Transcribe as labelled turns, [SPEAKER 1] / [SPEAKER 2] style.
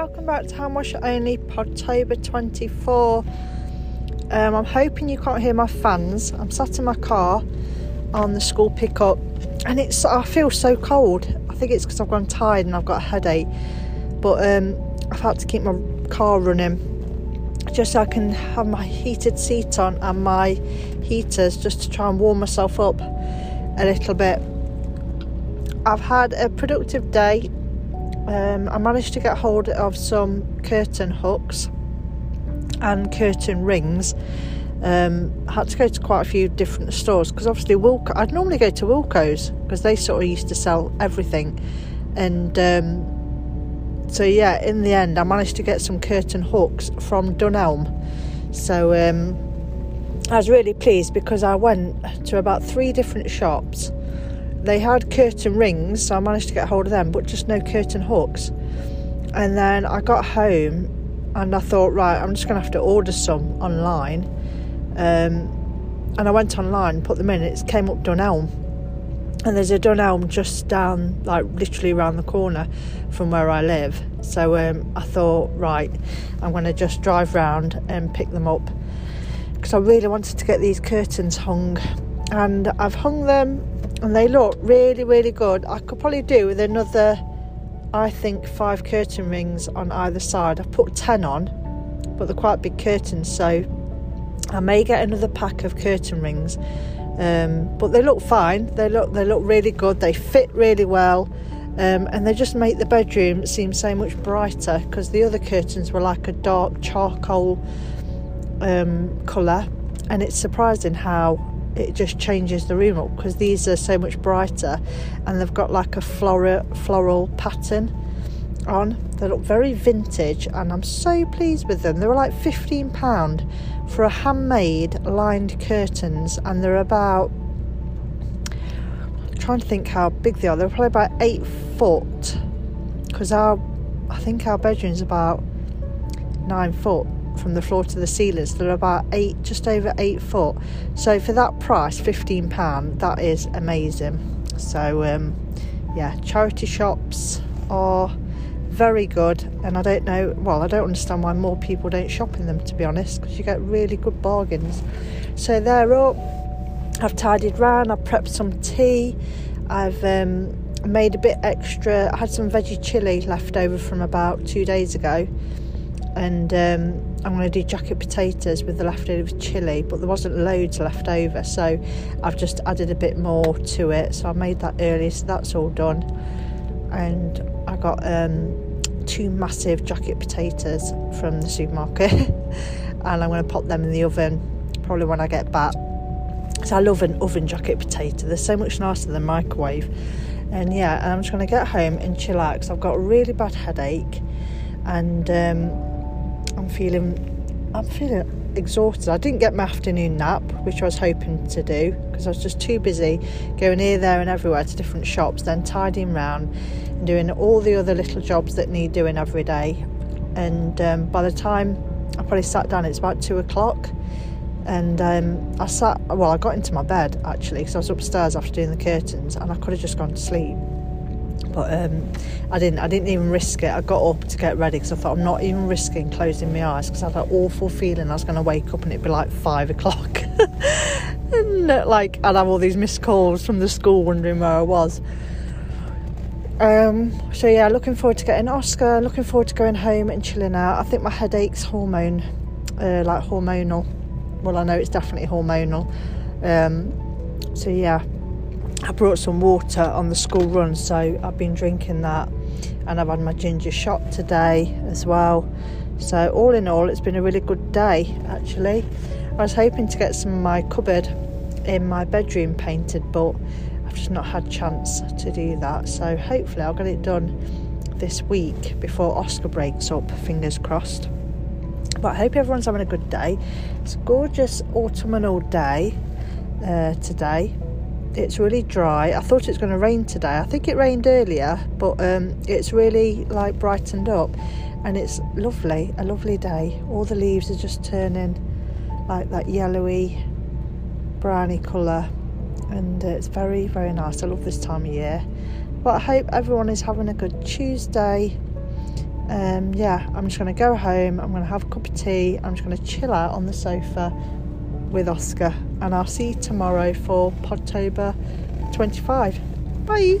[SPEAKER 1] welcome back to How Much Only Podtober 24. Um, I'm hoping you can't hear my fans. I'm sat in my car on the school pickup and it's I feel so cold. I think it's because I've gone tired and I've got a headache. But um, I've had to keep my car running just so I can have my heated seat on and my heaters just to try and warm myself up a little bit. I've had a productive day um, I managed to get hold of some curtain hooks and curtain rings. Um, I had to go to quite a few different stores because obviously Wilko, I'd normally go to Wilko's because they sort of used to sell everything, and um, so yeah, in the end, I managed to get some curtain hooks from Dunelm. So um, I was really pleased because I went to about three different shops they had curtain rings, so I managed to get hold of them, but just no curtain hooks. And then I got home and I thought, right, I'm just going to have to order some online. Um, and I went online, put them in, it came up Dunelm. And there's a Dunelm just down, like literally around the corner from where I live. So um, I thought, right, I'm going to just drive round and pick them up because I really wanted to get these curtains hung. And I've hung them and they look really really good. I could probably do with another I think five curtain rings on either side. I've put 10 on but they're quite big curtains so I may get another pack of curtain rings. Um, but they look fine. They look they look really good. They fit really well. Um, and they just make the bedroom seem so much brighter because the other curtains were like a dark charcoal um, colour. And it's surprising how it just changes the room up because these are so much brighter and they've got like a floral floral pattern on. They look very vintage and I'm so pleased with them. They were like 15 pound for a handmade lined curtains and they're about I'm trying to think how big they are. They're probably about 8 foot because our I think our bedroom's about 9 foot from the floor to the ceilings. They're about eight, just over eight foot. So for that price, fifteen pound, that is amazing. So um, yeah, charity shops are very good, and I don't know. Well, I don't understand why more people don't shop in them, to be honest, because you get really good bargains. So they're up. I've tidied round. I've prepped some tea. I've um, made a bit extra. I had some veggie chili left over from about two days ago and um, I'm going to do jacket potatoes with the leftover chili, but there wasn't loads left over, so I've just added a bit more to it. So I made that earlier, so that's all done. And I got um, two massive jacket potatoes from the supermarket, and I'm going to pop them in the oven probably when I get back. So I love an oven jacket potato, they're so much nicer than microwave. And yeah, I'm just going to get home and chill out because I've got a really bad headache and um, I'm feeling I'm feeling exhausted. I didn't get my afternoon nap, which I was hoping to do because I was just too busy going here, there, and everywhere to different shops, then tidying around and doing all the other little jobs that need doing every day. And um, by the time I probably sat down, it's about two o'clock. And um, I sat, well, I got into my bed actually because I was upstairs after doing the curtains and I could have just gone to sleep but um, I didn't. I didn't even risk it. I got up to get ready because I thought I'm not even risking closing my eyes because I had that awful feeling I was going to wake up and it'd be like five o'clock, and uh, like I'd have all these missed calls from the school wondering where I was. Um, so yeah, looking forward to getting Oscar. Looking forward to going home and chilling out. I think my headache's hormone, uh, like hormonal. Well, I know it's definitely hormonal. Um, so yeah, I brought some water on the school run, so I've been drinking that, and I've had my ginger shot today as well. So, all in all, it's been a really good day actually. I was hoping to get some of my cupboard in my bedroom painted, but I've just not had chance to do that. So, hopefully, I'll get it done this week before Oscar breaks up, fingers crossed. But I hope everyone's having a good day. It's a gorgeous autumnal day uh, today it's really dry. I thought it's going to rain today. I think it rained earlier, but um, it's really like brightened up and it's lovely, a lovely day. All the leaves are just turning like that yellowy, browny colour and uh, it's very, very nice. I love this time of year. But I hope everyone is having a good Tuesday. Um, yeah, I'm just going to go home. I'm going to have a cup of tea. I'm just going to chill out on the sofa with Oscar. And I'll see you tomorrow for Podtober 25. Bye.